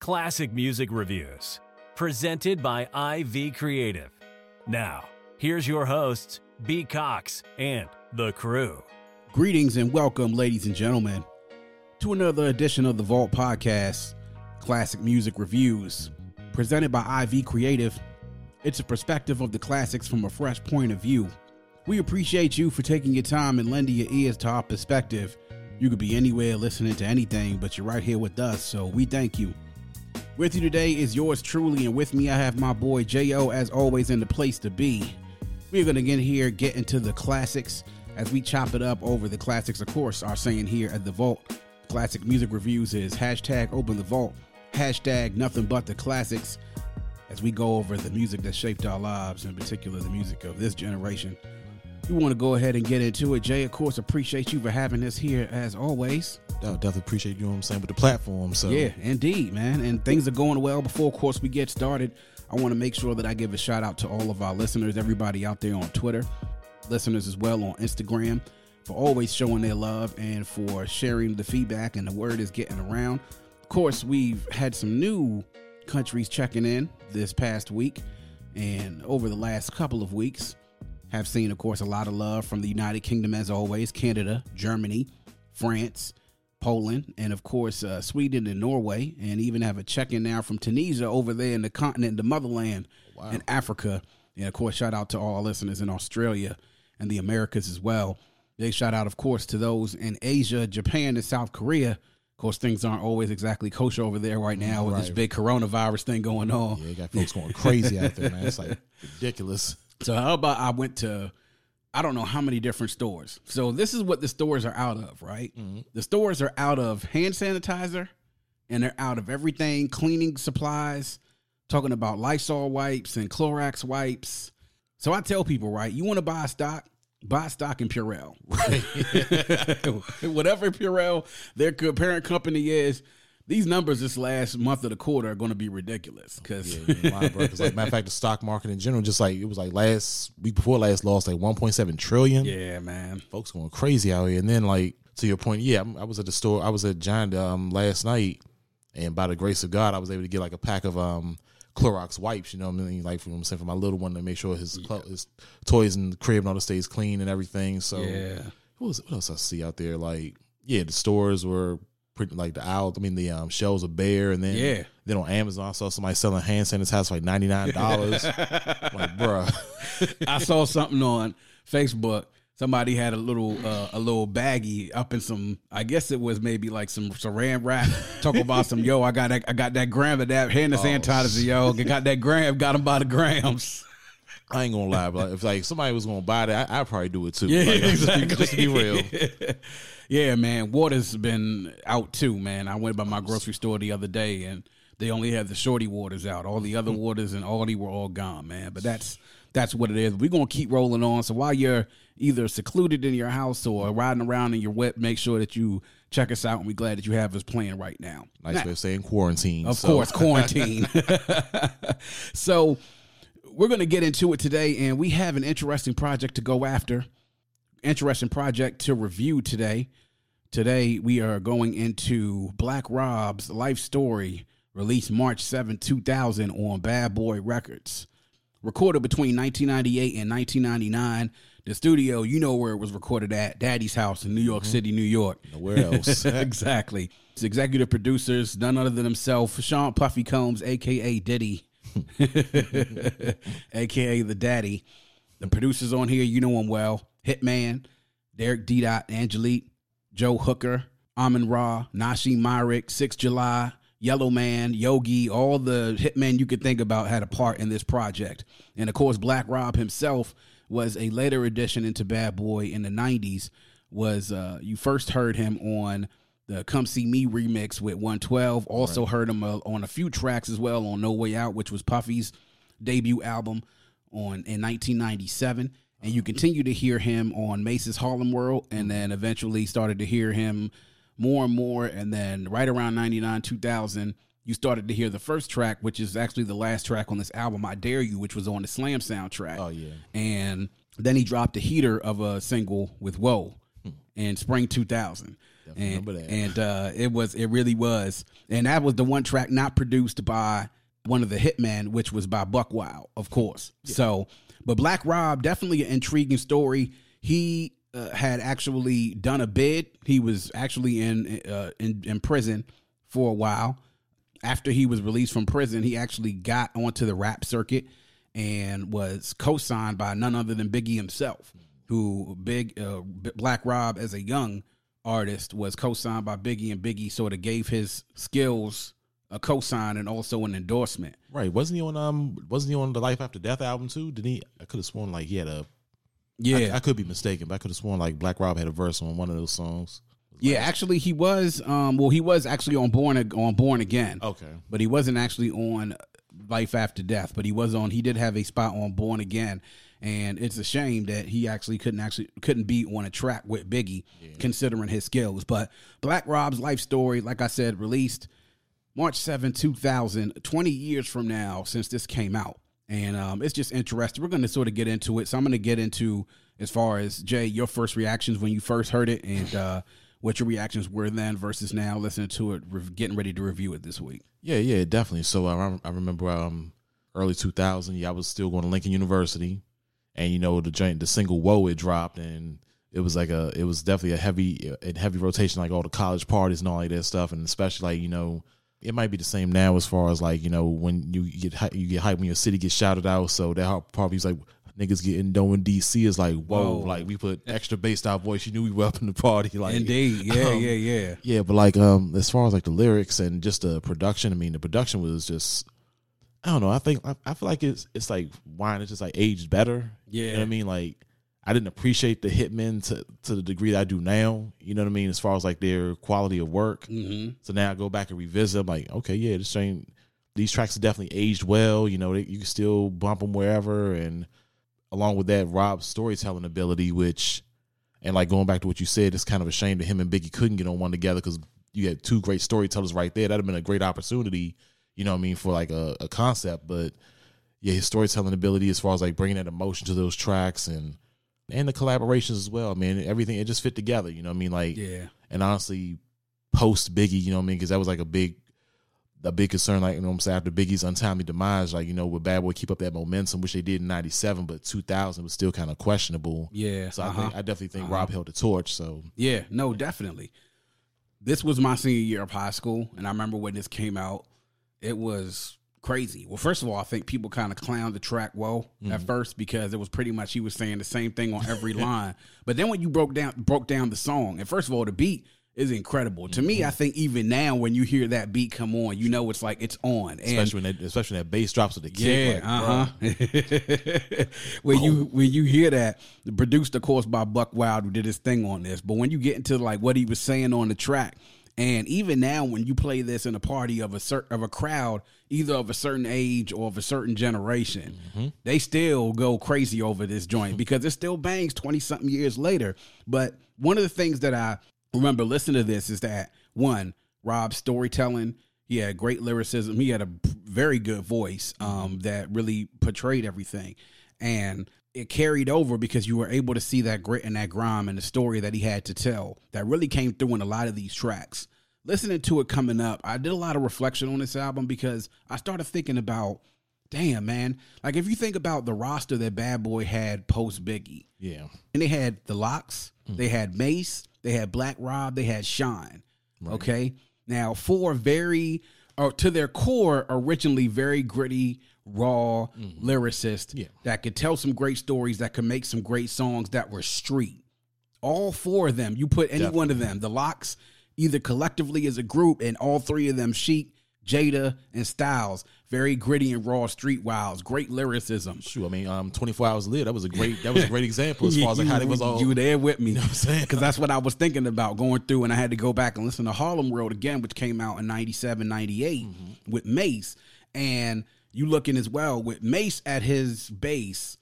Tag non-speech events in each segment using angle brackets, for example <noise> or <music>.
classic music reviews, presented by IV Creative. Now, here's your hosts, B. Cox and the crew. Greetings and welcome, ladies and gentlemen, to another edition of the Vault Podcast, Classic Music Reviews, presented by IV Creative. It's a perspective of the classics from a fresh point of view. We appreciate you for taking your time and lending your ears to our perspective. You could be anywhere listening to anything, but you're right here with us, so we thank you. With you today is yours truly, and with me I have my boy J.O. as always in the place to be. We're gonna get here, get into the classics as we chop it up over the classics. Of course, our saying here at the Vault, classic music reviews is hashtag open the vault, hashtag nothing but the classics. As we go over the music that shaped our lives, in particular the music of this generation. We want to go ahead and get into it. Jay, of course, appreciate you for having us here as always. I definitely appreciate you know what I'm saying with the platform. So Yeah, indeed, man. And things are going well. Before, of course, we get started, I want to make sure that I give a shout out to all of our listeners, everybody out there on Twitter, listeners as well on Instagram, for always showing their love and for sharing the feedback, and the word is getting around. Of course, we've had some new countries checking in this past week and over the last couple of weeks. Have seen, of course, a lot of love from the United Kingdom as always, Canada, Germany, France, Poland, and of course uh, Sweden and Norway, and even have a check in now from Tunisia over there in the continent, the motherland, in Africa. And of course, shout out to all our listeners in Australia and the Americas as well. Big shout out, of course, to those in Asia, Japan, and South Korea. Of course, things aren't always exactly kosher over there right now with this big coronavirus thing going on. yeah, you got folks going crazy out there, man. It's like ridiculous. <laughs> So how about I went to I don't know how many different stores. So this is what the stores are out of, right? Mm-hmm. The stores are out of hand sanitizer and they're out of everything, cleaning supplies, talking about Lysol wipes and Clorox wipes. So I tell people, right, you want to buy stock, buy stock in Purell. <laughs> <laughs> Whatever Purell, their parent company is, these numbers this last month of the quarter are going to be ridiculous because Yeah, you ain't lying, bro. 'Cause, like matter of fact, the stock market in general, just like it was like last week before last, lost like 1.7 trillion. yeah, man. folks going crazy out here. And then like to your point, yeah, I'm- was at the store. I was at Giant um last night, and by the grace of God, I was able to get like a pack of um Clorox wipes. You know, what I mean, like saying for my little one to make sure his clo- his toys in the crib and all the stays clean and everything. So Yeah. what was what else I see out there? Like yeah, the stores were pretty like the aisle. I mean the um shelves are bare, and then Yeah. Then on Amazon, I saw somebody selling hand sanitizer for like ninety nine dollars. <laughs> like, bruh. <laughs> I saw something on Facebook. Somebody had a little uh, a little baggie up in some. I guess it was maybe like some saran wrap. Talk about some yo. I got that. I got that gram of that hand sanitizer. Yo, I got that gram. Got them by the grams. I ain't gonna lie, but if like somebody was gonna buy that, I, I'd probably do it too. Yeah, Like, exactly. <laughs> Just to be real. <laughs> yeah, man. Water's been out too, man. I went by my grocery store the other day and they only had the shorty waters out. All the other mm-hmm. waters and Aldi were all gone, man. But that's that's what it is. We're gonna keep rolling on. So while you're either secluded in your house or riding around in your whip, make sure that you check us out and we're glad that you have us playing right now. Nice Now- way of saying quarantine. of so- course, quarantine. <laughs> so we're going to get into it today, and we have an interesting project to go after. Interesting project to review today. Today we are going into Black Rob's life story, released March 7, 2000 on Bad Boy Records. Recorded between 1998 and 1999. The studio, you know where it was recorded at, Daddy's house in New York mm-hmm. City, New York. Where else? <laughs> exactly. It's executive producers, none other than himself, Sean Puffy Combs, aka Diddy, <laughs> aka the Daddy. The producers on here, you know him well. Hitman, Derek D. Dot, Angelique, Joe Hooker, Amin Ra, Nashiem Myrick, 6 July, Yellow Man, Yogi, all the hitmen you could think about had a part in this project. And of course, Black Rob himself was a later addition into Bad Boy in the 90s. Was uh, you first heard him on the Come See Me remix with 112. Also heard him uh, on a few tracks as well on No Way Out, which was Puffy's debut album on in 1997. And you uh-huh. continue to hear him on Mase's Harlem World, and mm-hmm. then eventually started to hear him more and more. And then right around 99, 2000, you started to hear the first track, which is actually the last track on this album, I Dare You, which was on the Slam soundtrack. Oh, yeah. And then he dropped a heater of a single with Whoa hmm. in spring 2000. And, remember that. and uh, it was, it really was. And that was the one track not produced by one of the Hitmen, which was by Buck Wild, of course. So, but Black Rob, definitely an intriguing story. He uh, had actually done a bid. He was actually in, uh, in in prison for a while. After he was released from prison, he actually got onto the rap circuit and was co-signed by none other than Biggie himself, who Big uh, Black Rob as a young artist was co-signed by Biggie, and Biggie sort of gave his skills a co-sign and also an endorsement. Right? Wasn't he on um? Wasn't he on the Life After Death album too? Did he? I could have sworn like he had a. Yeah, I, I could be mistaken, but I could have sworn like Black Rob had a verse on one of those songs. yeah. Actually, he was. Um, well, he was actually on Born on Born Again. Okay. but he wasn't actually on Life After Death. But he was on. He did have a spot on Born Again, and it's a shame that he actually couldn't actually couldn't be on a track with Biggie, considering his skills. But Black Rob's life story, like I said, released March 7, 2000, 20 years from now since this came out. And um, it's just interesting. We're going to sort of get into it. So I'm going to get into as far as Jay, your first reactions when you first heard it and uh, what your reactions were then versus now listening to it, re- getting ready to review it this week. Yeah, yeah, definitely. So uh, I, I remember um early 2000. Yeah, I was still going to Lincoln University, and you know the joint, the single "Whoa" it dropped, and it was like a, it was definitely a heavy, a heavy rotation, like all the college parties and all like that stuff, and especially like you know. It might be the same now as far as like you know when you get you get hyped when your city gets shouted out. So that probably is like niggas getting dough in DC is like whoa, Whoa. like we put extra bass style voice. You knew we were up in the party. Like Indeed. Yeah, um, yeah, yeah. yeah, but like um as far as like the lyrics and just the production, I mean the production was just I don't know. I think I, I feel like it's it's like wine. It's just like aged better. you know Yeah. what I mean. Like I didn't appreciate the Hitmen to to the degree that I do now. You know what I mean? As far as like their quality of work. Mm-hmm. So now I go back and revisit. I'm like, okay, yeah, this ain't these tracks are definitely aged well. You know, they, you can still bump them wherever, and along with that, Rob's storytelling ability, which and like going back to what you said, it's kind of a shame that him and Biggie couldn't get on one together because you had two great storytellers right there. That'd have been a great opportunity, you know what I mean, for like a, a concept. But yeah, his storytelling ability as far as like bringing that emotion to those tracks and and the collaborations as well, man. Everything it just fit together, you know what I mean? Like Yeah. and honestly, post Biggie, you know what I mean? Because that was like a big, a big concern. Like you know what I'm saying after Biggie's untimely demise, like you know, would Bad Boy keep up that momentum, which they did in '97, but 2000 was still kind of questionable. Yeah. So I uh-huh. think I definitely think Rob held the torch. So Yeah, no, definitely. This was my senior year of high school, and I remember when this came out, it was crazy. Well, first of all, I think people kind of clowned the track "Whoa" at first because it was pretty much he was saying the same thing on every <laughs> line. But then when you broke down broke down the song, and first of all, the beat is incredible. To me, I think even now when you hear that beat come on, you know it's like it's on. And especially when that, especially when that bass drops with the kick, yeah, like, uh huh. <laughs> when you when you hear that, produced of course by Buck Wild who did his thing on this, but when you get into like what he was saying on the track, and even now when you play this in a party of a certain of a crowd, either of a certain age or of a certain generation, they still go crazy over this joint <laughs> because it still bangs twenty something years later. But one of the things that I remember listening to this is that one, Rob's storytelling. He had great lyricism. He had a very good voice um, that really portrayed everything, and it carried over because you were able to see that grit and that grime and the story that he had to tell that really came through in a lot of these tracks. Listening to it coming up, I did a lot of reflection on this album because I started thinking about, damn man, like if you think about the roster that Bad Boy had post Biggie, yeah, and they had the LOX, hmm. they had Mase, they had Black Rob, they had Shyne. Okay, now four very, or to their core, originally very gritty, raw lyricist Yeah. that could tell some great stories, that could make some great songs that were street. All four of them, you put any one of them, the LOX, either collectively as a group, and all three of them, Sheek, Jada, and Styles. Very gritty and raw street wilds. Great lyricism. Sure, I mean, um, twenty four hours later, that was a great that was a great <laughs> example as far as like how they was all. You were there with me. you know what I'm saying? Because that's what I was thinking about going through, and I had to go back and listen to Harlem World again, which came out in 97, 98 Mm-hmm. with Mase. And you looking as well with Mase at his base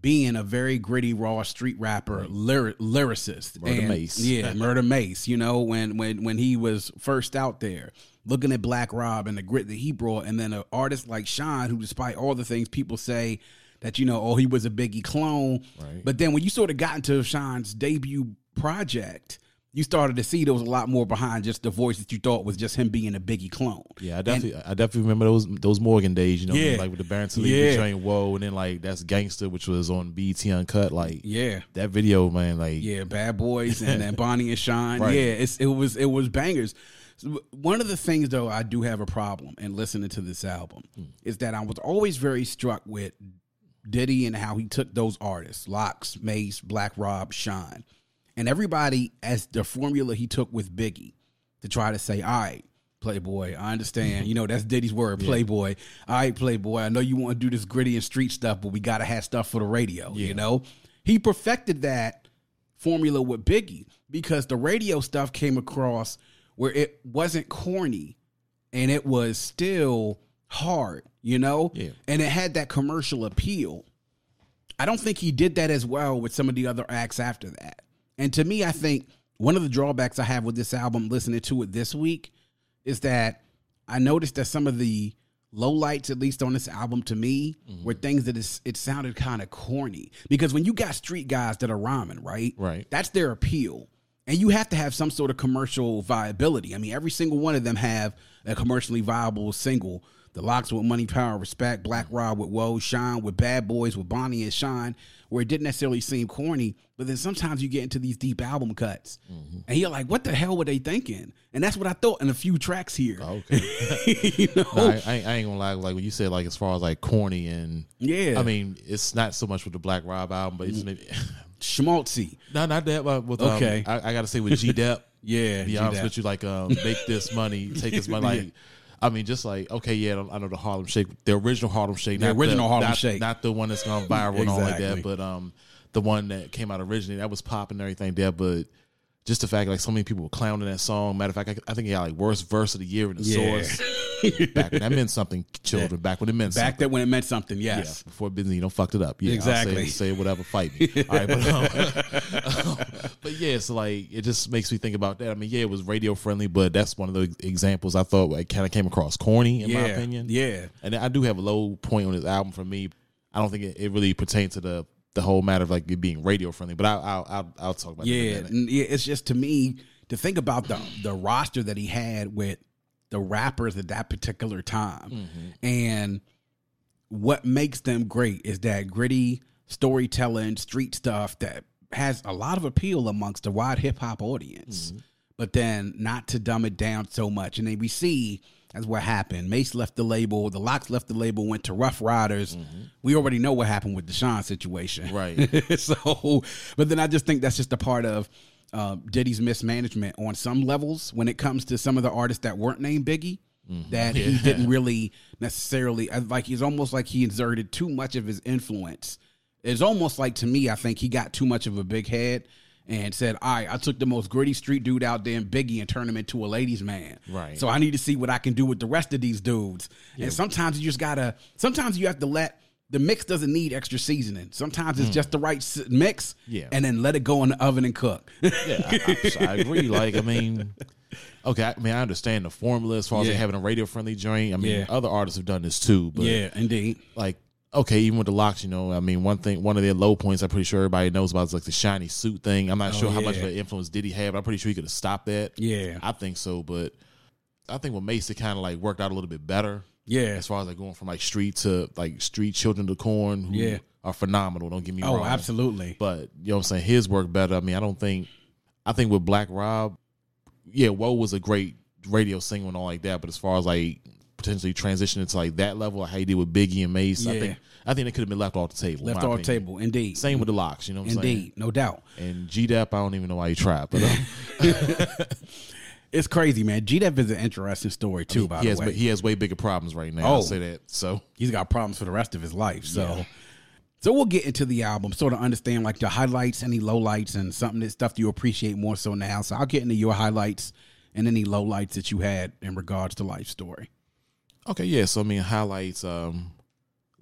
being a very gritty, raw street rapper, lyric, lyricist. Murder and, Mase. <laughs> Yeah, Murder Mase. You know, when when when he was first out there, looking at Black Rob and the grit that he brought, and then an artist like Shyne, who despite all the things people say that, you know, oh, he was a Biggie clone. Right. But then when you sort of got into Shyne's debut project, you started to see there was a lot more behind just the voice that you thought was just him being a Biggie clone. Yeah, I definitely, I definitely remember those those Morgan days. You know, Yeah. like with the Baron Lee Yeah. featuring Whoa, and then like that's Gangster, which was on BT Uncut. Like, Yeah. that video, man. Like, Yeah, Bad Boys and then <laughs> Bonnie and Shyne. Right. Yeah, it's it was it was bangers. One of the things though I do have a problem in listening to this album hmm. is that I was always very struck with Diddy and how he took those artists, LOX, Mase, Black Rob, Shyne, and everybody as the formula he took with Biggie to try to say, all right, Playboy, I understand. You know, that's Diddy's word, Playboy. All right, Playboy, I know you want to do this gritty and street stuff, but we got to have stuff for the radio, you know? He perfected that formula with Biggie because the radio stuff came across where it wasn't corny and it was still hard, you know? Yeah. And it had that commercial appeal. I don't think he did that as well with some of the other acts after that. And to me, I think one of the drawbacks I have with this album, listening to it this week, is that I noticed that some of the lowlights, at least on this album, to me, mm-hmm. were things that is, it sounded kind of corny. Because when you got street guys that are rhyming, right? Right. That's their appeal. And you have to have some sort of commercial viability. I mean, every single one of them have a commercially viable single. The LOX with Money, Power, Respect, Black Rob with Whoa, Shyne with Bad Boys with Bonnie and Shyne, where it didn't necessarily seem corny, but then sometimes you get into these deep album cuts, and you're like, "What the hell were they thinking?" And that's what I thought in a few tracks here. Okay. <laughs> <laughs> you know, No, I, I, ain't- gonna lie. Like when you said, like as far as like corny and Yeah. I mean, it's not so much with the Black Rob album, but it's maybe <laughs> schmaltzy. no, not that. But with um, Okay. I, I got to say with G Dep. Yeah, be honest G-Dep. with you, like um, make this money, take this money. Like, I mean, just like okay, yeah, I know the Harlem Shake, the original Harlem Shake, The not original Harlem not, Shake. not the one that's gone viral and all like that, but um, the one that came out originally that was popping and everything there, but. Just the fact, like so many people were clowning that song. Matter of fact, I, I think he had like worst verse of the year in the Yeah. source. <laughs> <laughs> back when that meant something, <laughs> children. Back when it meant Back something. there when it meant something, yes. Yeah, before business, you don't fucked it up. Yeah, Exactly. say, say whatever, fight me. All right, but, <laughs> um, but yeah, it's like it just makes me think about that. I mean, yeah, it was radio friendly, but that's one of the examples I thought like, kind of came across corny in my opinion. yeah. and I do have a low point on this album for me. I don't think it, it really pertains to the the whole matter of like it being radio friendly. But I'll I'll I'll, I'll talk about. Yeah, in a minute. n- yeah. It's just to me to think about the the roster that he had with the rappers at that particular time, Mm-hmm. and what makes them great is that gritty storytelling, street stuff that has a lot of appeal amongst a wide hip hop audience. Mm-hmm. But then not to dumb it down so much, and then we see. That's what happened. Mase left the label. The LOX left the label. Went to Ruff Ryders. We already know what happened with the Shyne situation. Mm-hmm. Right. <laughs> so, but then I just think that's just a part of uh, Diddy's mismanagement on some levels when it comes to some of the artists that weren't named Biggie. Mm-hmm. That <laughs> he didn't really necessarily like. He's almost like he exerted too much of his influence. It's almost like to me, I think he got too much of a big head and said, "All right, I took the most gritty street dude out there in Biggie and turned him into a ladies' man. Right. So I need to see what I can do with the rest of these dudes. And sometimes you just gotta. Sometimes you have to let the mix doesn't need extra seasoning. Sometimes it's mm. just the right mix. Yeah. And then let it go in the oven and cook. Yeah, I, I, I agree. Like, I mean, okay, I mean, I understand the formula as far as Yeah. having a radio friendly joint. I mean, Yeah. other artists have done this too, but yeah, indeed. like, okay, even with the LOX, you know, I mean, one thing, one of their low points, I'm pretty sure everybody knows about is like the shiny suit thing. I'm not oh, sure how much of Oh, an influence did he have. But I'm pretty sure he could have stopped that. Yeah. I think so, but I think with Mase, it kind of like worked out a little bit better. Yeah. as far as like going from like street to like street children to corn, who Yeah. are phenomenal. Don't get me Oh, wrong. Oh, absolutely. But you know what I'm saying? His work better. I mean, I don't think I think with Black Rob, yeah, Whoa was a great radio single and all like that. But as far as like potentially transitioning to like that level, how he did with Biggie and Mase, I think I think it could have been left off the table. Left off the table. Indeed. Same with the LOX, you know what I'm saying? Indeed. No doubt. And G Dep, I don't even know why he tried, but um, <laughs> <laughs> It's crazy, man. G Dep is an interesting story too. by he the has way, he has way bigger problems right now. Oh. I'll say that. So he's got problems for the rest of his life. So, so we'll get into the album, sort of understand like the highlights, any lowlights, and something that stuff you appreciate more so now. So I'll get into your highlights and any lowlights that you had in regards to life story. okay, yeah. So I mean, highlights. Um,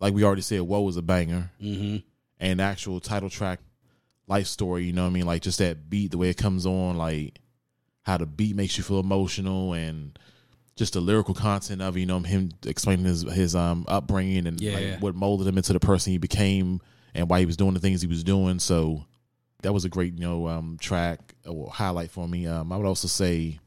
like we already said, "Whoa" was a banger, mm-hmm. and actual title track, life story. You know what I mean? Like just that beat, the way it comes on, like how the beat makes you feel emotional, and just the lyrical content of you know him explaining his his um upbringing and Yeah. like, what molded him into the person he became, and why he was doing the things he was doing. So that was a great you know um track or highlight for me. Um, I would also say.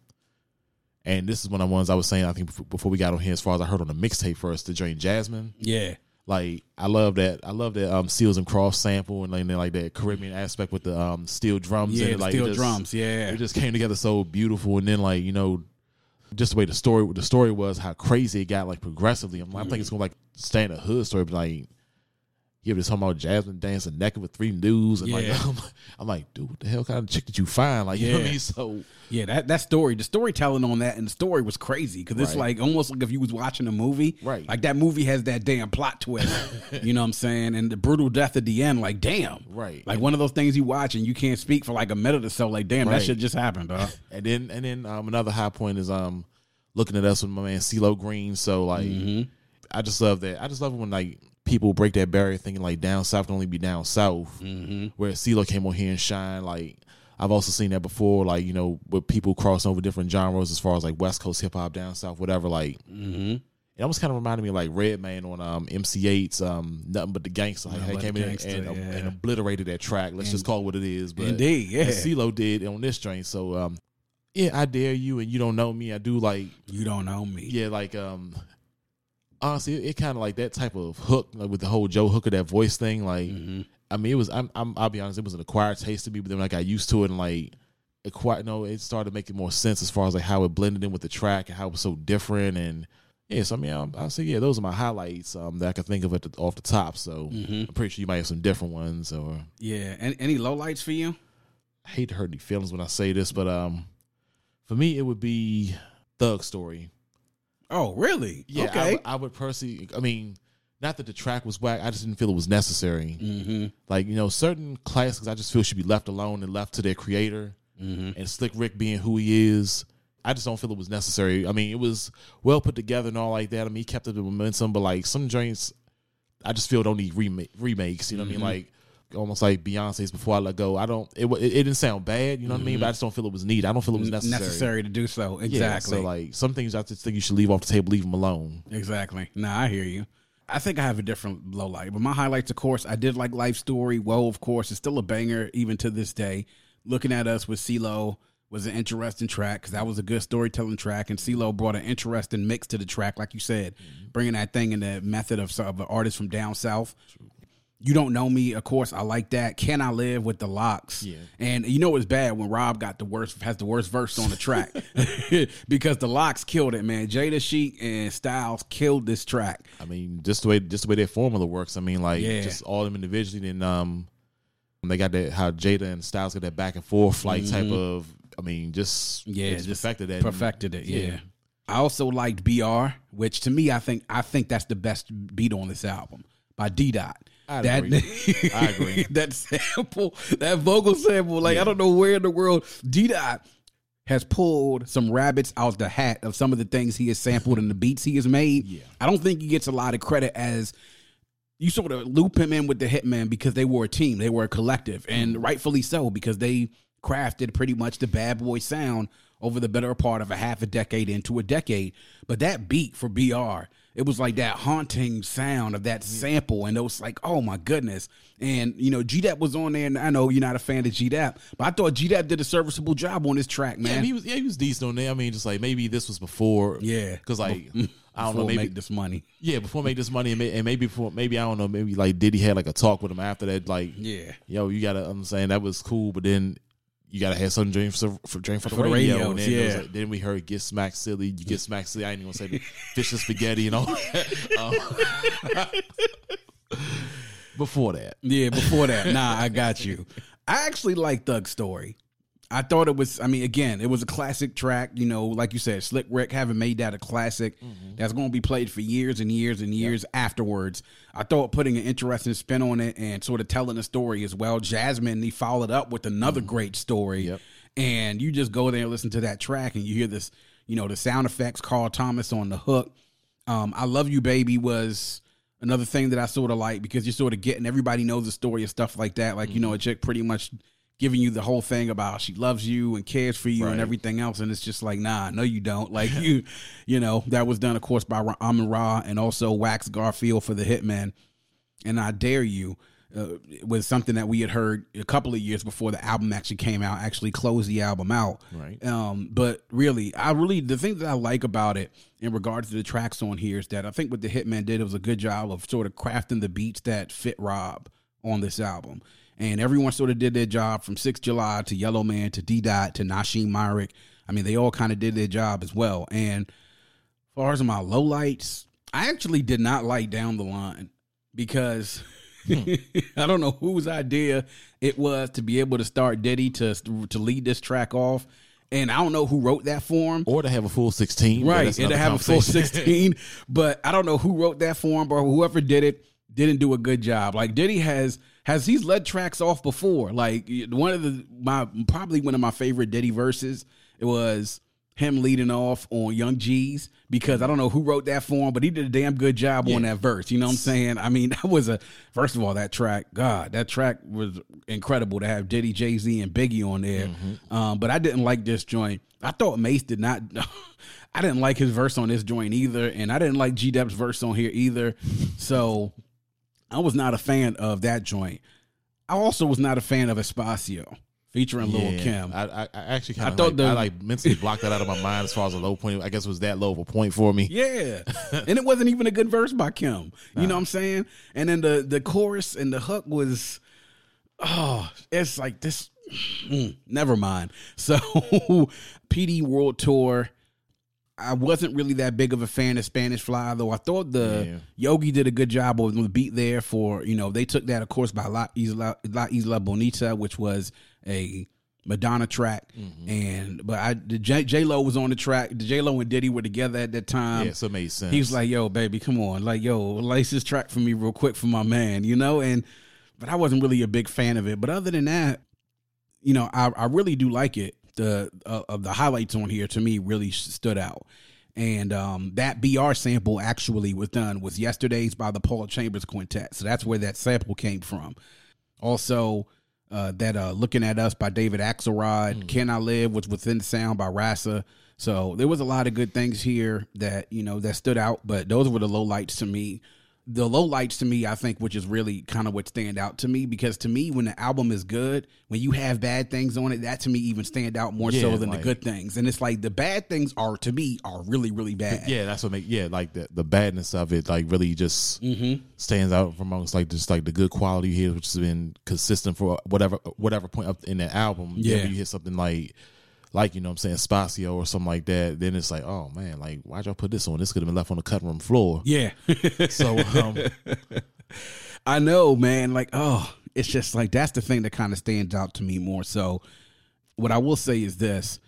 And this is one of the ones I was saying. I think before, before we got on here, as far as I heard on the mixtape first, the Drain Jasmine. Yeah, Like I love that. I love that um Seals and Crofts sample and then like that Caribbean aspect with the um steel drums yeah, it. Like steel just, drums. Yeah, It just came together so beautiful. And then like you know, just the way the story the story was, how crazy it got like progressively. I'm, I'm thinking it's gonna like stay in a hood story, but like. Yeah, just talking about Jasmine dancing naked with three news, and Yeah. <laughs> like I'm, I'm like, dude, what the hell kind of chick did you find? Like, you know what I mean? So Yeah, that that story, the storytelling on that and the story was crazy because it's Right. like almost like if you was watching a movie, Right. Like that movie has that damn plot twist, <laughs> you know what I'm saying? And the brutal death at the end, like damn, Right. Like one of those things you watch and you can't speak for like a minute or so, like damn, that shit just happened, dog. <laughs> And then and then um, another high point is um looking at us with my man CeeLo Green. So like I just love that. I just love it when like people break that barrier thinking like down south can only be down south. Where CeeLo came on here and shine. Like I've also seen that before, like, you know, with people crossing over different genres as far as like West Coast hip hop, down south, whatever, like it almost kind of reminded me of like Redman on um, MC Eiht's um, Nothing But the Gangster. Like, he came in Gangster, and, um, yeah. and obliterated that track. Let's just call it what it is. But Indeed, yeah. and CeeLo did on this joint. So um, yeah, I dare you, and you don't know me. I do like You don't know me. yeah, like um, honestly, it, it kind of like that type of hook, like with the whole Joe Hooker that voice thing. Like, Mm-hmm. I mean, it was. I'm, I'm. I'll be honest, it was an acquired taste to me, but then I got used to it and like. Acquired, no, it started making more sense as far as like how it blended in with the track and how it was so different and yeah. So I mean, I'll, I'll say yeah, those are my highlights um, that I can think of at the, off the top. So Mm-hmm. I'm pretty sure you might have some different ones. Or Yeah. And any lowlights for you? I hate to hurt any feelings when I say this, but um, for me it would be Thug Story. Oh, really? Yeah, I Okay. would- I, would personally. I mean, not that the track was whack. I just didn't feel it was necessary. mm-hmm. Like you know, certain classics I just feel should be left alone and left to their creator. Mm-hmm. And Slick Rick being who he is, I just don't feel it was necessary. I mean, it was well put together and all like that. I mean, he kept up the momentum, but like some joints, I just feel don't need remake, remakes. You know what I mean? Like almost like Beyonce's "Before I Let Go." I don't. It, it, it didn't sound bad. You know what I mean? But I mm-hmm. just don't feel it was needed. I don't feel it was necessary. necessary to do so. Yeah, Exactly. so like some things I just think you should leave off the table, leave them alone. Exactly. Nah, I hear you. I think I have a different low light, but my highlights, of course, I did like Life Story. Well, of course, it's still a banger even to this day. Looking at us with CeeLo was an interesting track because that was a good storytelling track, and CeeLo brought an interesting mix to the track, like you said, mm-hmm. bringing that thing in the method of, of an artist from down south. You don't know me, of course. I like that. Can I live with the LOX? Yeah. And you know it's bad when Rob got the worst has the worst verse on the track <laughs> <laughs> because the LOX killed it, man. Jada Sheek and Styles killed this track. I mean, just the way just the way their formula works. I mean, like Yeah. just all them individually. Then um, they got that how Jada and Styles got that back and forth like type of. I mean, just Mm-hmm. Yeah, just just perfected that. Perfected it. Yeah. Yeah. I also liked BR, which to me I think I think that's the best beat on this album by D Dot. I That agree. <laughs> I agree. that sample, that vocal sample, like I don't know where in the world D Dot has pulled some rabbits out the hat of some of the things he has sampled and the beats he has made. Yeah. I don't think he gets a lot of credit as you sort of loop him in with the Hitman because they were a team, they were a collective, and rightfully so because they crafted pretty much the bad boy sound over the better part of a half a decade into a decade. But that beat for BR, it was like that haunting sound of that sample, and it was like, oh my goodness. And you know, G Dep was on there, and I know you're not a fan of G Dep, but I thought G Dep did a serviceable job on this track, Yeah, man. he was yeah he was decent on there. I mean, just like maybe this was before. Yeah. because like I don't Before know maybe make this money. yeah before make this money and, may, and maybe before maybe I don't know maybe like Diddy had like a talk with him after that like Yeah. yo you gotta I'm saying that was cool but then you gotta have some dream for, for dream for the For the radio, and then, yeah. like, then we heard get smacked silly you get smacked silly I ain't even gonna say fish and spaghetti and all that. <laughs> Um, <laughs> before that Yeah, before that. nah, I got you. I actually like Thug Story. I thought it was. I mean, again, it was a classic track. You know, like you said, Slick Rick having made that a classic mm-hmm. that's going to be played for years and years and years afterwards. I thought putting an interesting spin on it and sort of telling a story as well. Jasmine, he followed up with another mm-hmm. great story, Yep. and you just go there and listen to that track, and you hear this, you know, the sound effects. Carl Thomas on the hook. Um, I love you, baby was another thing that I sort of like because you're sort of getting everybody knows the story and stuff like that. Like you know, a mm-hmm. chick pretty much giving you the whole thing about she loves you and cares for you and everything else, and it's just like nah, no, you don't. <laughs> Like you, you know, that was done of course by Amen-Ra and also Wax Garfield for the Hitman, and I dare you. Uh, was something that we had heard a couple of years before the album actually came out. Actually, closed the album out. Right. Um, but really, I really the thing that I like about it in regards to the tracks on here is that I think what the Hitman did was a good job of sort of crafting the beats that fit Rob on this album. And everyone sort of did their job from 6 July to Yellow Man to D Dot to Nashiem Myrick. I mean, they all kind of did their job as well. And as far as my lowlights, I actually did not like down the line because <laughs> I don't know whose idea it was to be able to start Diddy to to lead this track off. And I don't know who wrote that for him. Or to have a full sixteen, Right, and to have a full <laughs> 16. but I don't know who wrote that for him, but whoever did it didn't do a good job. Like Diddy has has he's led tracks off before. Like one of the my probably one of my favorite Diddy verses. It was him leading off on Young G's because I don't know who wrote that for him, but he did a damn good job on that verse. You know what I'm saying? I mean, <laughs> that was a first of all that track. God, that track was incredible to have Diddy, Jay Z, and Biggie on there. Um, but I didn't like this joint. I thought Mase did not. <laughs> I didn't like his verse on this joint either, and I didn't like G Dep's verse on here either. So I was not a fan of that joint. I also was not a fan of Espacio featuring Lil Kim. I, I, actually kind of like, the- I like mentally blocked that out of my mind as far as a low point. I guess it was that low of a point for me. Yeah. and it wasn't even a good verse by Kim. You know what I'm saying? And then the the chorus and the hook was oh, it's like this mm, never mind. So <laughs> PD World Tour I wasn't really that big of a fan of Spanish Fly, though. I thought the Yeah. Yogi did a good job of the beat there. For you know, they took that, of course, by La Isla, La Isla Bonita, which was a Madonna track, Mm-hmm. and but I the J Lo was on the track. The J Lo and Diddy were together at that time. yeah, so it made sense. He was like, "Yo, baby, come on, like, yo, lace this track for me real quick for my man," you know. And but I wasn't really a big fan of it. But other than that, you know, I, I really do like it. The uh, of the highlights on here to me really stood out. And um, that BR sample actually was done was yesterday's by the Paul Chambers Quintet. So that's where that sample came from. Also, uh, that uh, "Looking at Us" by David Axelrod, "Can I Live" was within the sound by Rasa. So there was a lot of good things here that you know that stood out, but those were the low lights to me. The low lights to me, I think, which is really kind of what stand out to me, because to me, when the album is good, when you have bad things on it, that to me even stand out more so than like- the good things. And it's like the bad things are to me are really really bad. yeah, that's what make yeah, like the the badness of it, like really just Mm-hmm. stands out from amongst like just like the good quality here, which has been consistent for whatever whatever point up in that album. Yeah. you hit something like like you know what I'm saying Spacio or something like that, then it's like oh man, like why'd y'all put this on? This could have been left on the cutting room floor. Yeah. <laughs> So um, <laughs> I know, man. Like, oh, it's just like that's the thing that kind of stands out to me more. So, what I will say is this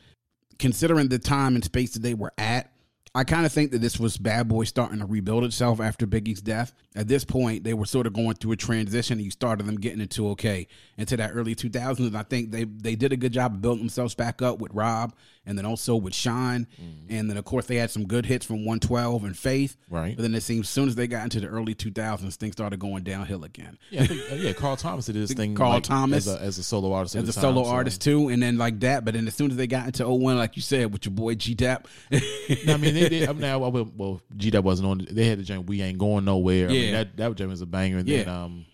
considering the time and space that they were at, I kind of think that this was Bad Boy starting to rebuild itself after Biggie's death. At this point, they were sort of going through a transition. And you started them getting into okay into that early 2000s. And I think they they did a good job of building themselves back up with Rob, and then also with Shyne, and then of course they had some good hits from 112 and Faith. Right. But then it seems as soon as they got into the early 2000s, things started going downhill again. yeah, I think, uh, yeah, Carl Thomas did his <laughs> thing. Carl like, Thomas. as a, as a solo artist, as a the solo so- artist too, and then like that. But then as soon as they got into 01, like you said, with your boy G No, I mean, they, they, I mean, now, well, well, G that wasn't on. They had the joint. We ain't going nowhere. I mean, Yeah. that that joint was a banger. And then um,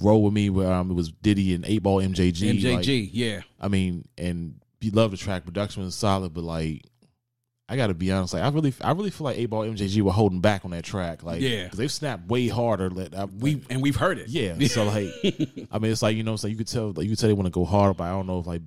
roll with me where um, it was Diddy and Eight Ball MJG. MJG, Like, yeah, I mean, and love the track. Production was solid, but like, I got to be honest. Like, I really, I really feel like Eight Ball MJG were holding back on that track. Like, Yeah. because they've snapped way harder. Like, I, we and we've heard it. yeah. <laughs> So like, I mean, it's like you know, so you could tell, like you could tell they want to go hard, but I don't know if like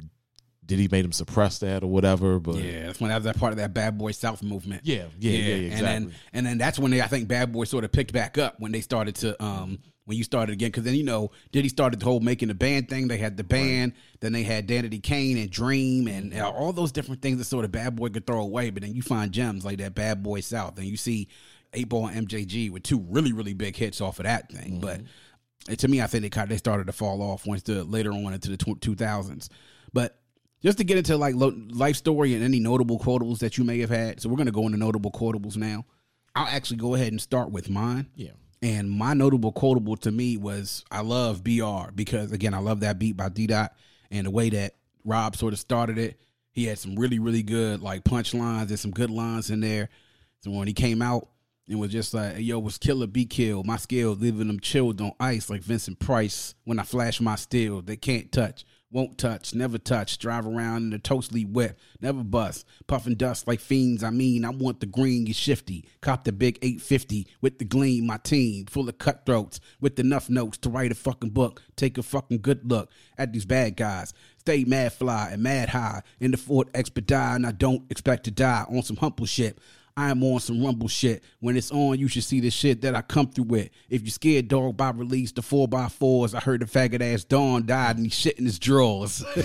did he made him suppress that or whatever. But Yeah, that's when that was that part of that Bad Boy South movement. Yeah, yeah, yeah, yeah, And then and then that's when they I think Bad Boy sort of picked back up when they started to um when you started again? Because then you know, Diddy started the whole making the band thing. They had the band, then they had Danity Kane and Dream and uh, all those different things that sort of Bad Boy could throw away. But then you find gems like that Bad Boy South, and you see Eight Ball and MJG with two really really big hits off of that thing. But uh, to me, I think they kind of, they started to fall off once the later on into the two thousands. But just to get into like lo- life story and any notable quotables that you may have had. So we're gonna go into notable quotables now. I'll actually go ahead and start with mine. Yeah. And my notable quotable to me was I love BR because again I love that beat by D Dot and the way that Rob sort of started it. He had some really really good like punchlines and some good lines in there. So when he came out and was just like, "Yo, was killer be killed. My skills leaving them chilled on ice like Vincent Price. When I flash my steel, they can't touch." Won't touch, never touch. Drive around in the toastly wet, never bust. Puffing dust like fiends. I mean, I want the green, you shifty. Cop the big 850 with the gleam. My team full of cutthroats with enough notes to write a fucking book. Take a fucking good look at these bad guys. Stay mad fly and mad high in the Ford Expedite, and I don't expect to die on some humble shit. I am on some rumble shit. When it's on, you should see the shit that I come through with. If you scared dog by release, the four by fours, I heard the faggot ass Dawn died and he shit in his drawers. <laughs>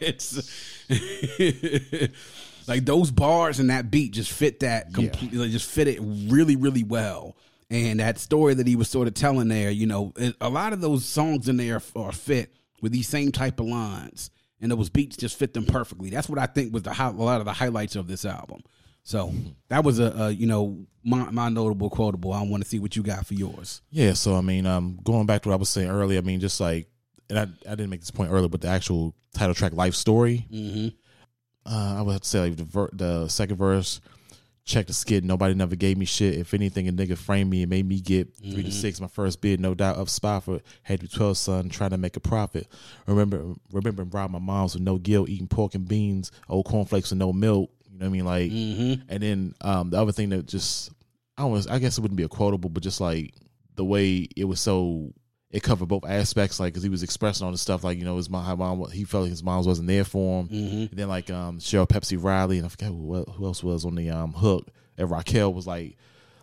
it's <laughs> like those bars and that beat just fit that completely, like, just fit it really, really well. And that story that he was sort of telling there, you know, a lot of those songs in there are fit with these same type of lines, and those beats just fit them perfectly. That's what I think was the a lot of the highlights of this album. So that was a, a you know my, my notable quotable. I want to see what you got for yours. Yeah, so I mean, um, going back to what I was saying earlier, I mean, just like, and I, I didn't make this point earlier, but the actual title track, "Life Story," Mm-hmm. uh, I would have to say like the ver- the second verse, check the skid. Nobody never gave me shit. If anything, a nigga framed me and made me get 3 to six. My first bid, no doubt, up Spofford. Had to be twelve, son, trying to make a profit. Remember, remember, and robbed my mom's with no guilt, eating pork and beans, old cornflakes with no milk. Know what I mean? Like, Mm-hmm. and then um, the other thing that just I don't. I guess it wouldn't be a quotable, but just like the way it was so. It covered both aspects, like because he was expressing all the stuff, like you know, his mom, mom, he felt his mom wasn't there for him, Mm-hmm. and then like um Cheryl Pepsi Riley, and I forget who, who else was on the um hook, and Raquel was like,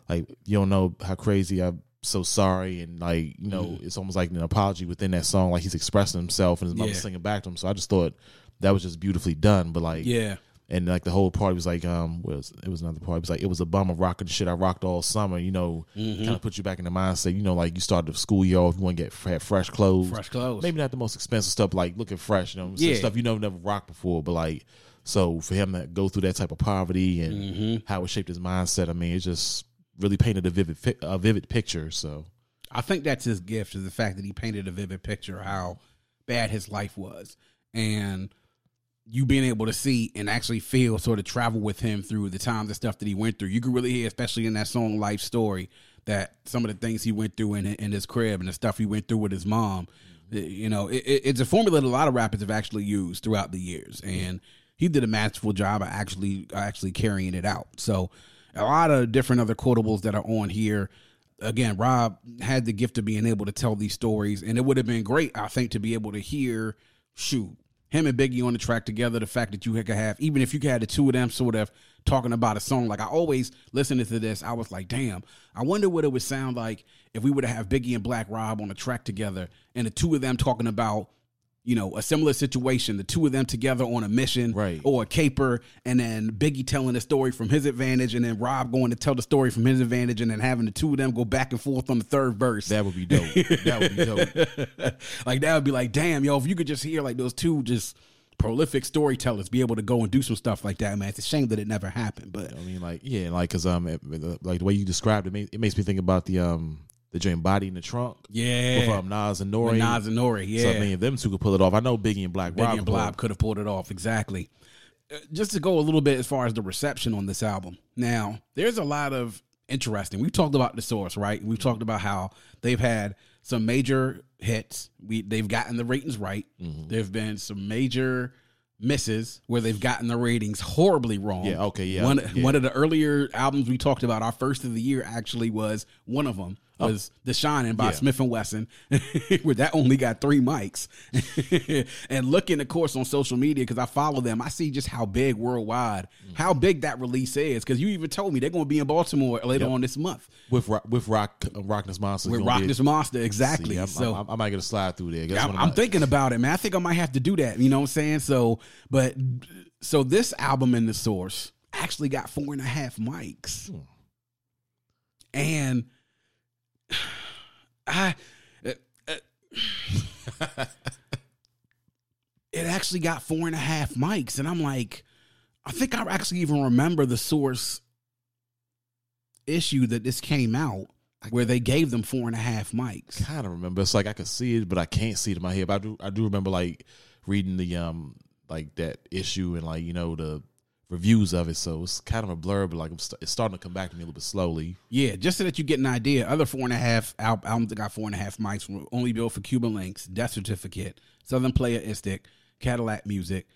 like you don't know how crazy I'm so sorry, and like you know, Mm-hmm. it's almost like an apology within that song, like he's expressing himself, and his mother Yeah. singing back to him. So I just thought that was just beautifully done, but like Yeah. And like the whole party was like um was it was another party it was like it was a bummer rocking shit I rocked all summer you know Mm-hmm. kind of put you back in the mindset you know like you started the school year off you want to get have fresh clothes Fresh clothes. maybe not the most expensive stuff like looking fresh you know Yeah. stuff you know never rocked before but like so for him to go through that type of poverty and Mm-hmm. how it shaped his mindset I mean it just really painted a vivid a vivid picture so I think that's his gift is the fact that he painted a vivid picture of how bad his life was, and you being able to see and actually feel sort of travel with him through the times and stuff that he went through. You can really hear, especially in that song "Life Story," that some of the things he went through in in his crib and the stuff he went through with his mom. You know, it, it- it's a formula that a lot of rappers have actually used throughout the years, and he did a masterful job of actually actually carrying it out. So, a lot of different other quotables that are on here again, Rob had the gift of being able to tell these stories, and it would have been great, I think, to be able to hear, shoot, him and Biggie on the track together. The fact that you could have, even if you had the two of them sort of talking about a song, like I always listening to this, I was like, damn, I wonder what it would sound like if we were to have Biggie and Black Rob on a track together, and the two of them talking about. You know, a similar situation, the two of them together on a mission, Right. or a caper, and then Biggie telling the story from his advantage, and then Rob going to tell the story from his advantage, and then having the two of them go back and forth on the third verse. that would be dope that would be dope <laughs> like that would be like, damn, yo, if you could just hear like those two just prolific storytellers be able to go and do some stuff like that, man. It's a shame that it never happened, but I mean, like, yeah, like, cause um, it, like the way you described it, it makes me think about the um, the joint "Body in the Trunk" yeah, with um Nas and Nori. With Nas and Nori, yeah. So I mean, them two could pull it off, I know Biggie and Black Biggie Rob and. Blob could have pulled it off exactly. Uh, Just to go a little bit as far as the reception on this album. Now, there's a lot of interesting. We've talked about the source, right? We've talked about how they've had some major hits. We they've gotten the ratings right. Mm-hmm. There've been some major misses where they've gotten the ratings horribly wrong. Yeah, okay, yeah, One yeah. one of the earlier albums we talked about, our first of the year actually was one of them. Was The Shining by Yeah. Smif-N-Wessun, <laughs> where that only got three mics. <laughs> and looking, of course, on social media because I follow them, I see just how big worldwide, Mm. how big that release is. Because you even told me they're going to be in Baltimore later on this month with rock, with rock uh, Rockness Monsters. with gonna Rock be- This Monster. Exactly. See, I'm, so I'm, I might get a slide through there. I'm, I'm thinking about it, man. I think I might have to do that. You know what I'm saying? So, but so this album in the source actually got four and a half mics, and I. uh, uh, <laughs> it actually got four and a half mics, and I'm like, I think I actually even remember the source issue that this came out where they gave them four and a half mics. kind of remember. It's like I could see it, but I can't see it in my head. But I do. I do remember like reading the um like that issue and like you know the reviews of it. So it's kind of a blur, but like st- it's starting to come back to me a little bit slowly. Yeah, just so that you get an idea, other four and a half al- albums that got four and a half mics were only built for Cuban Linx, Death Certificate, Southern Playeristic, Cadillac Music.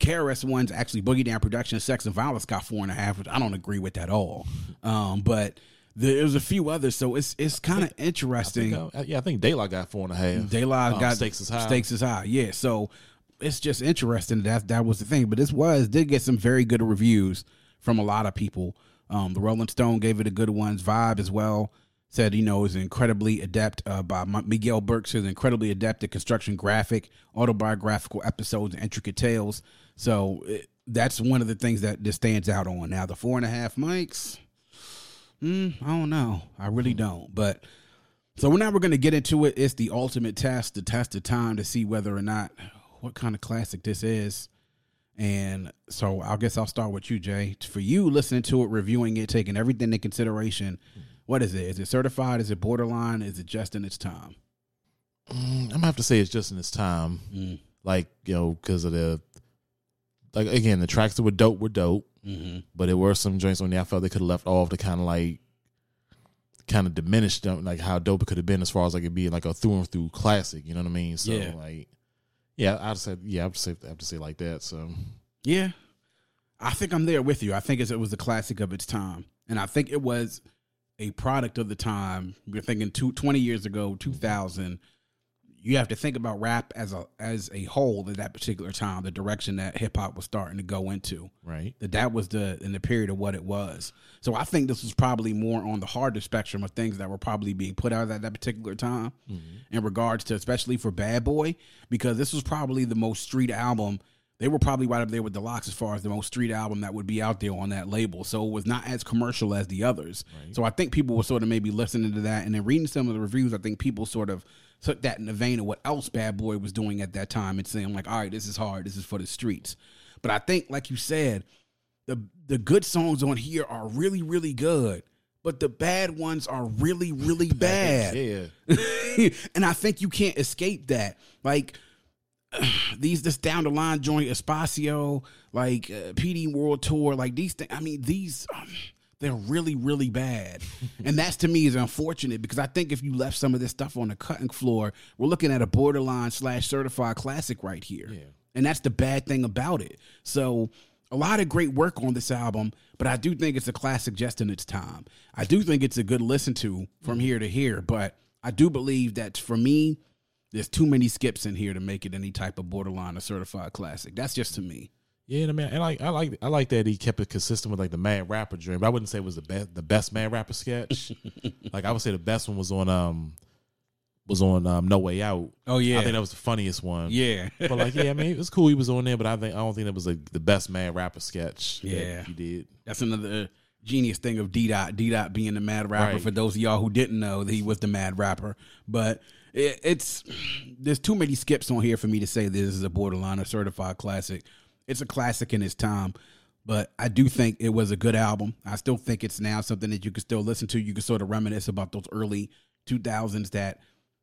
KRS One's actually Boogie Down Production, Sex and Violence got four and a half, which I don't agree with at all. Um, but there's a few others, so it's it's kind of I interesting. think, uh, yeah, I think De La got four and a half. De La Um, got stakes is high. Stakes is high. Yeah. So it's just interesting that that was the thing. But this was did get some very good reviews from a lot of people. Um, the Rolling Stone gave it a good ones. Vibe as well said you know is incredibly adept uh, by Miguel Burke says incredibly adept at construction graphic autobiographical episodes and intricate tales. So it, that's one of the things that this stands out on. Now the four and a half mics. Mm, I don't know. I really don't. But so now we're going to get into it. It's the ultimate test, the test of time to see whether or not what kind of classic this is. And so I guess I'll start with you, Jay. For you, listening to it, reviewing it, taking everything into consideration, what is it? Is it certified? Is it borderline? Is it just in its time? Mm, I'm gonna have to say it's just in its time. Mm. Like you know, because of the like again, the tracks that were dope were dope, Mm-hmm. but there were some joints on there I felt they could have left off to kind of like kind of diminish them, like how dope it could have been as far as like it being like a through and through classic. You know what I mean? So Yeah. like, yeah, I'd say yeah, I'd say I have to say like that. So Yeah, I think I'm there with you. I think it was a classic of its time, and I think it was a product of the time. We're thinking two, 20 years ago, 2000. You have to think about rap as a as a whole at that particular time, the direction that hip hop was starting to go into. right, That that was the in the period of what it was. So I think this was probably more on the harder spectrum of things that were probably being put out at that particular time mm-hmm. in regards to especially for Bad Boy, because this was probably the most street album. They were probably right up there with the LOX as far as the most street album that would be out there on that label. So it was not as commercial as the others. So I think people were sort of maybe listening to that and then reading some of the reviews. I think people sort of took that in the vein of what else Bad Boy was doing at that time and saying like, all right, this is hard. This is for the streets. But I think, like you said, the the good songs on here are really really good, but the bad ones are really really <laughs> bad. yeah, <laughs> and I think you can't escape that. Like <sighs> these this down the line joint Espacio, like uh, PD World Tour, like these things. I mean, these um, they're really really bad, <laughs> and that's to me is unfortunate because I think if you left some of this stuff on the cutting floor, we're looking at a borderline slash certified classic right here, and that's the bad thing about it. So. A lot of great work on this album, but I do think it's a classic just in its time. I do think it's a good listen to from here to here, but I do believe that for me, there's too many skips in here to make it any type of borderline or certified classic. That's just to me. Yeah. I mean, I like I like I like that he kept it consistent with like the Mad Rapper dream. But I wouldn't say it was the best the best Mad Rapper sketch. <laughs> like I would say the best one was on um was on um No Way Out. Oh, yeah. I think that was the funniest one. Yeah. but like, yeah, I mean, it was cool. He was on there, but I think I don't think that was like the best Mad Rapper sketch. that Yeah. he did. That's another genius thing of D Dot. D Dot being the mad rapper. Right. For those of y'all who didn't know that he was the mad rapper, but it, it's there's too many skips on here for me to say this is a borderline or certified classic. It's a classic in its time, but I do think it was a good album. I still think it's now something that you can still listen to. You can sort of reminisce about those early 2000s that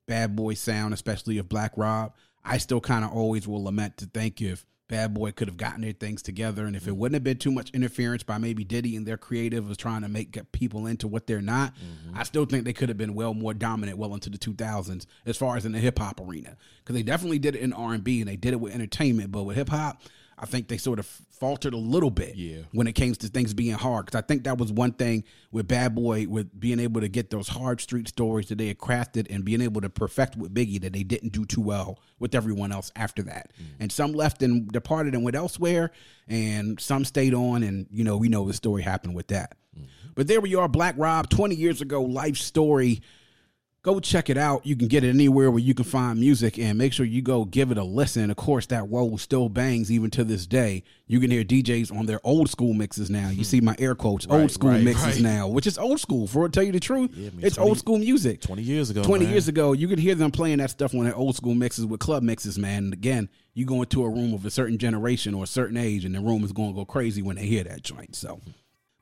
bad boy sound, especially of Black Rob. I still kind of always will lament to think if Bad Boy could have gotten their things together, and if it wouldn't have been too much interference by maybe Diddy and their creative was trying to make people into what they're not, mm-hmm. I still think they could have been well more dominant well into the 2000s as far as in the hip hop arena because they definitely did it in R and B and they did it with entertainment, but with hip hop, I think they sort of faltered a little bit Yeah. when it came to things being hard. Because I think that was one thing with Bad Boy, with being able to get those hard street stories that they had crafted and being able to perfect with Biggie that they didn't do too well with everyone else after that. Mm. And some left and departed and went elsewhere, and some stayed on. And, you know, we know the story happened with that. Mm-hmm. But there we are, Black Rob, 20 years ago, life story go check it out. You can get it anywhere where you can find music and make sure you go give it a listen. Of course, that Whoa still bangs even to this day. You can hear DJs on their old school mixes now. You hmm. see my air quotes, old school right, mixes right. now, which is old school. For to tell you the truth, I mean, it's 20 old school music. 20 years ago, 20 man. years ago, you could hear them playing that stuff on their old school mixes with club mixes, man. And again, you go into a room of a certain generation or a certain age, and the room is going to go crazy when they hear that joint. So,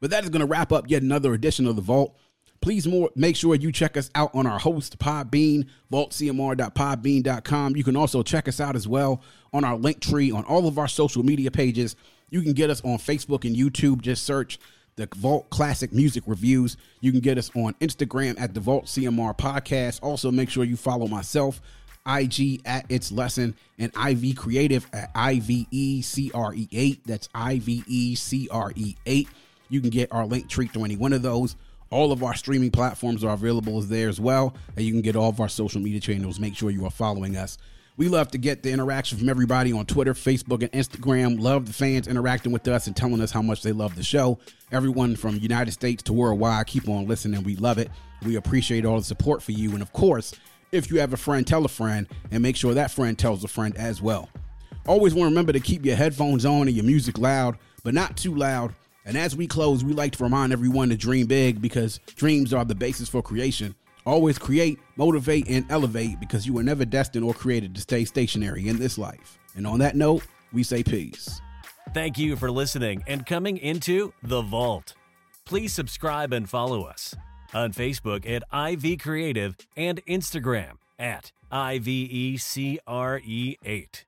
but that is going to wrap up yet another edition of the Vault. Please more make sure you check us out on our host Podbean, vaultcmr.podbean.com. You can also check us out as well on our link tree on all of our social media pages. You can get us on Facebook and YouTube. Just search the Vault Classic Music Reviews. You can get us on Instagram at the Vault CMR Podcast. Also, make sure you follow myself, IG at its lesson, and IV Creative at IVECRE8. That's IVECRE8. You can get our link tree through any one of those. All of our streaming platforms are available there as well. And you can get all of our social media channels. Make sure you are following us. We love to get the interaction from everybody on Twitter, Facebook, and Instagram. Love the fans interacting with us and telling us how much they love the show. Everyone from United States to worldwide, keep on listening. We love it. We appreciate all the support for you. And of course, if you have a friend, tell a friend and make sure that friend tells a friend as well. Always want to remember to keep your headphones on and your music loud, but not too loud. And as we close, we like to remind everyone to dream big because dreams are the basis for creation. Always create, motivate, and elevate because you were never destined or created to stay stationary in this life. And on that note, we say peace. Thank you for listening and coming into The Vault. Please subscribe and follow us on Facebook at IV Creative and Instagram at E IVECRE8.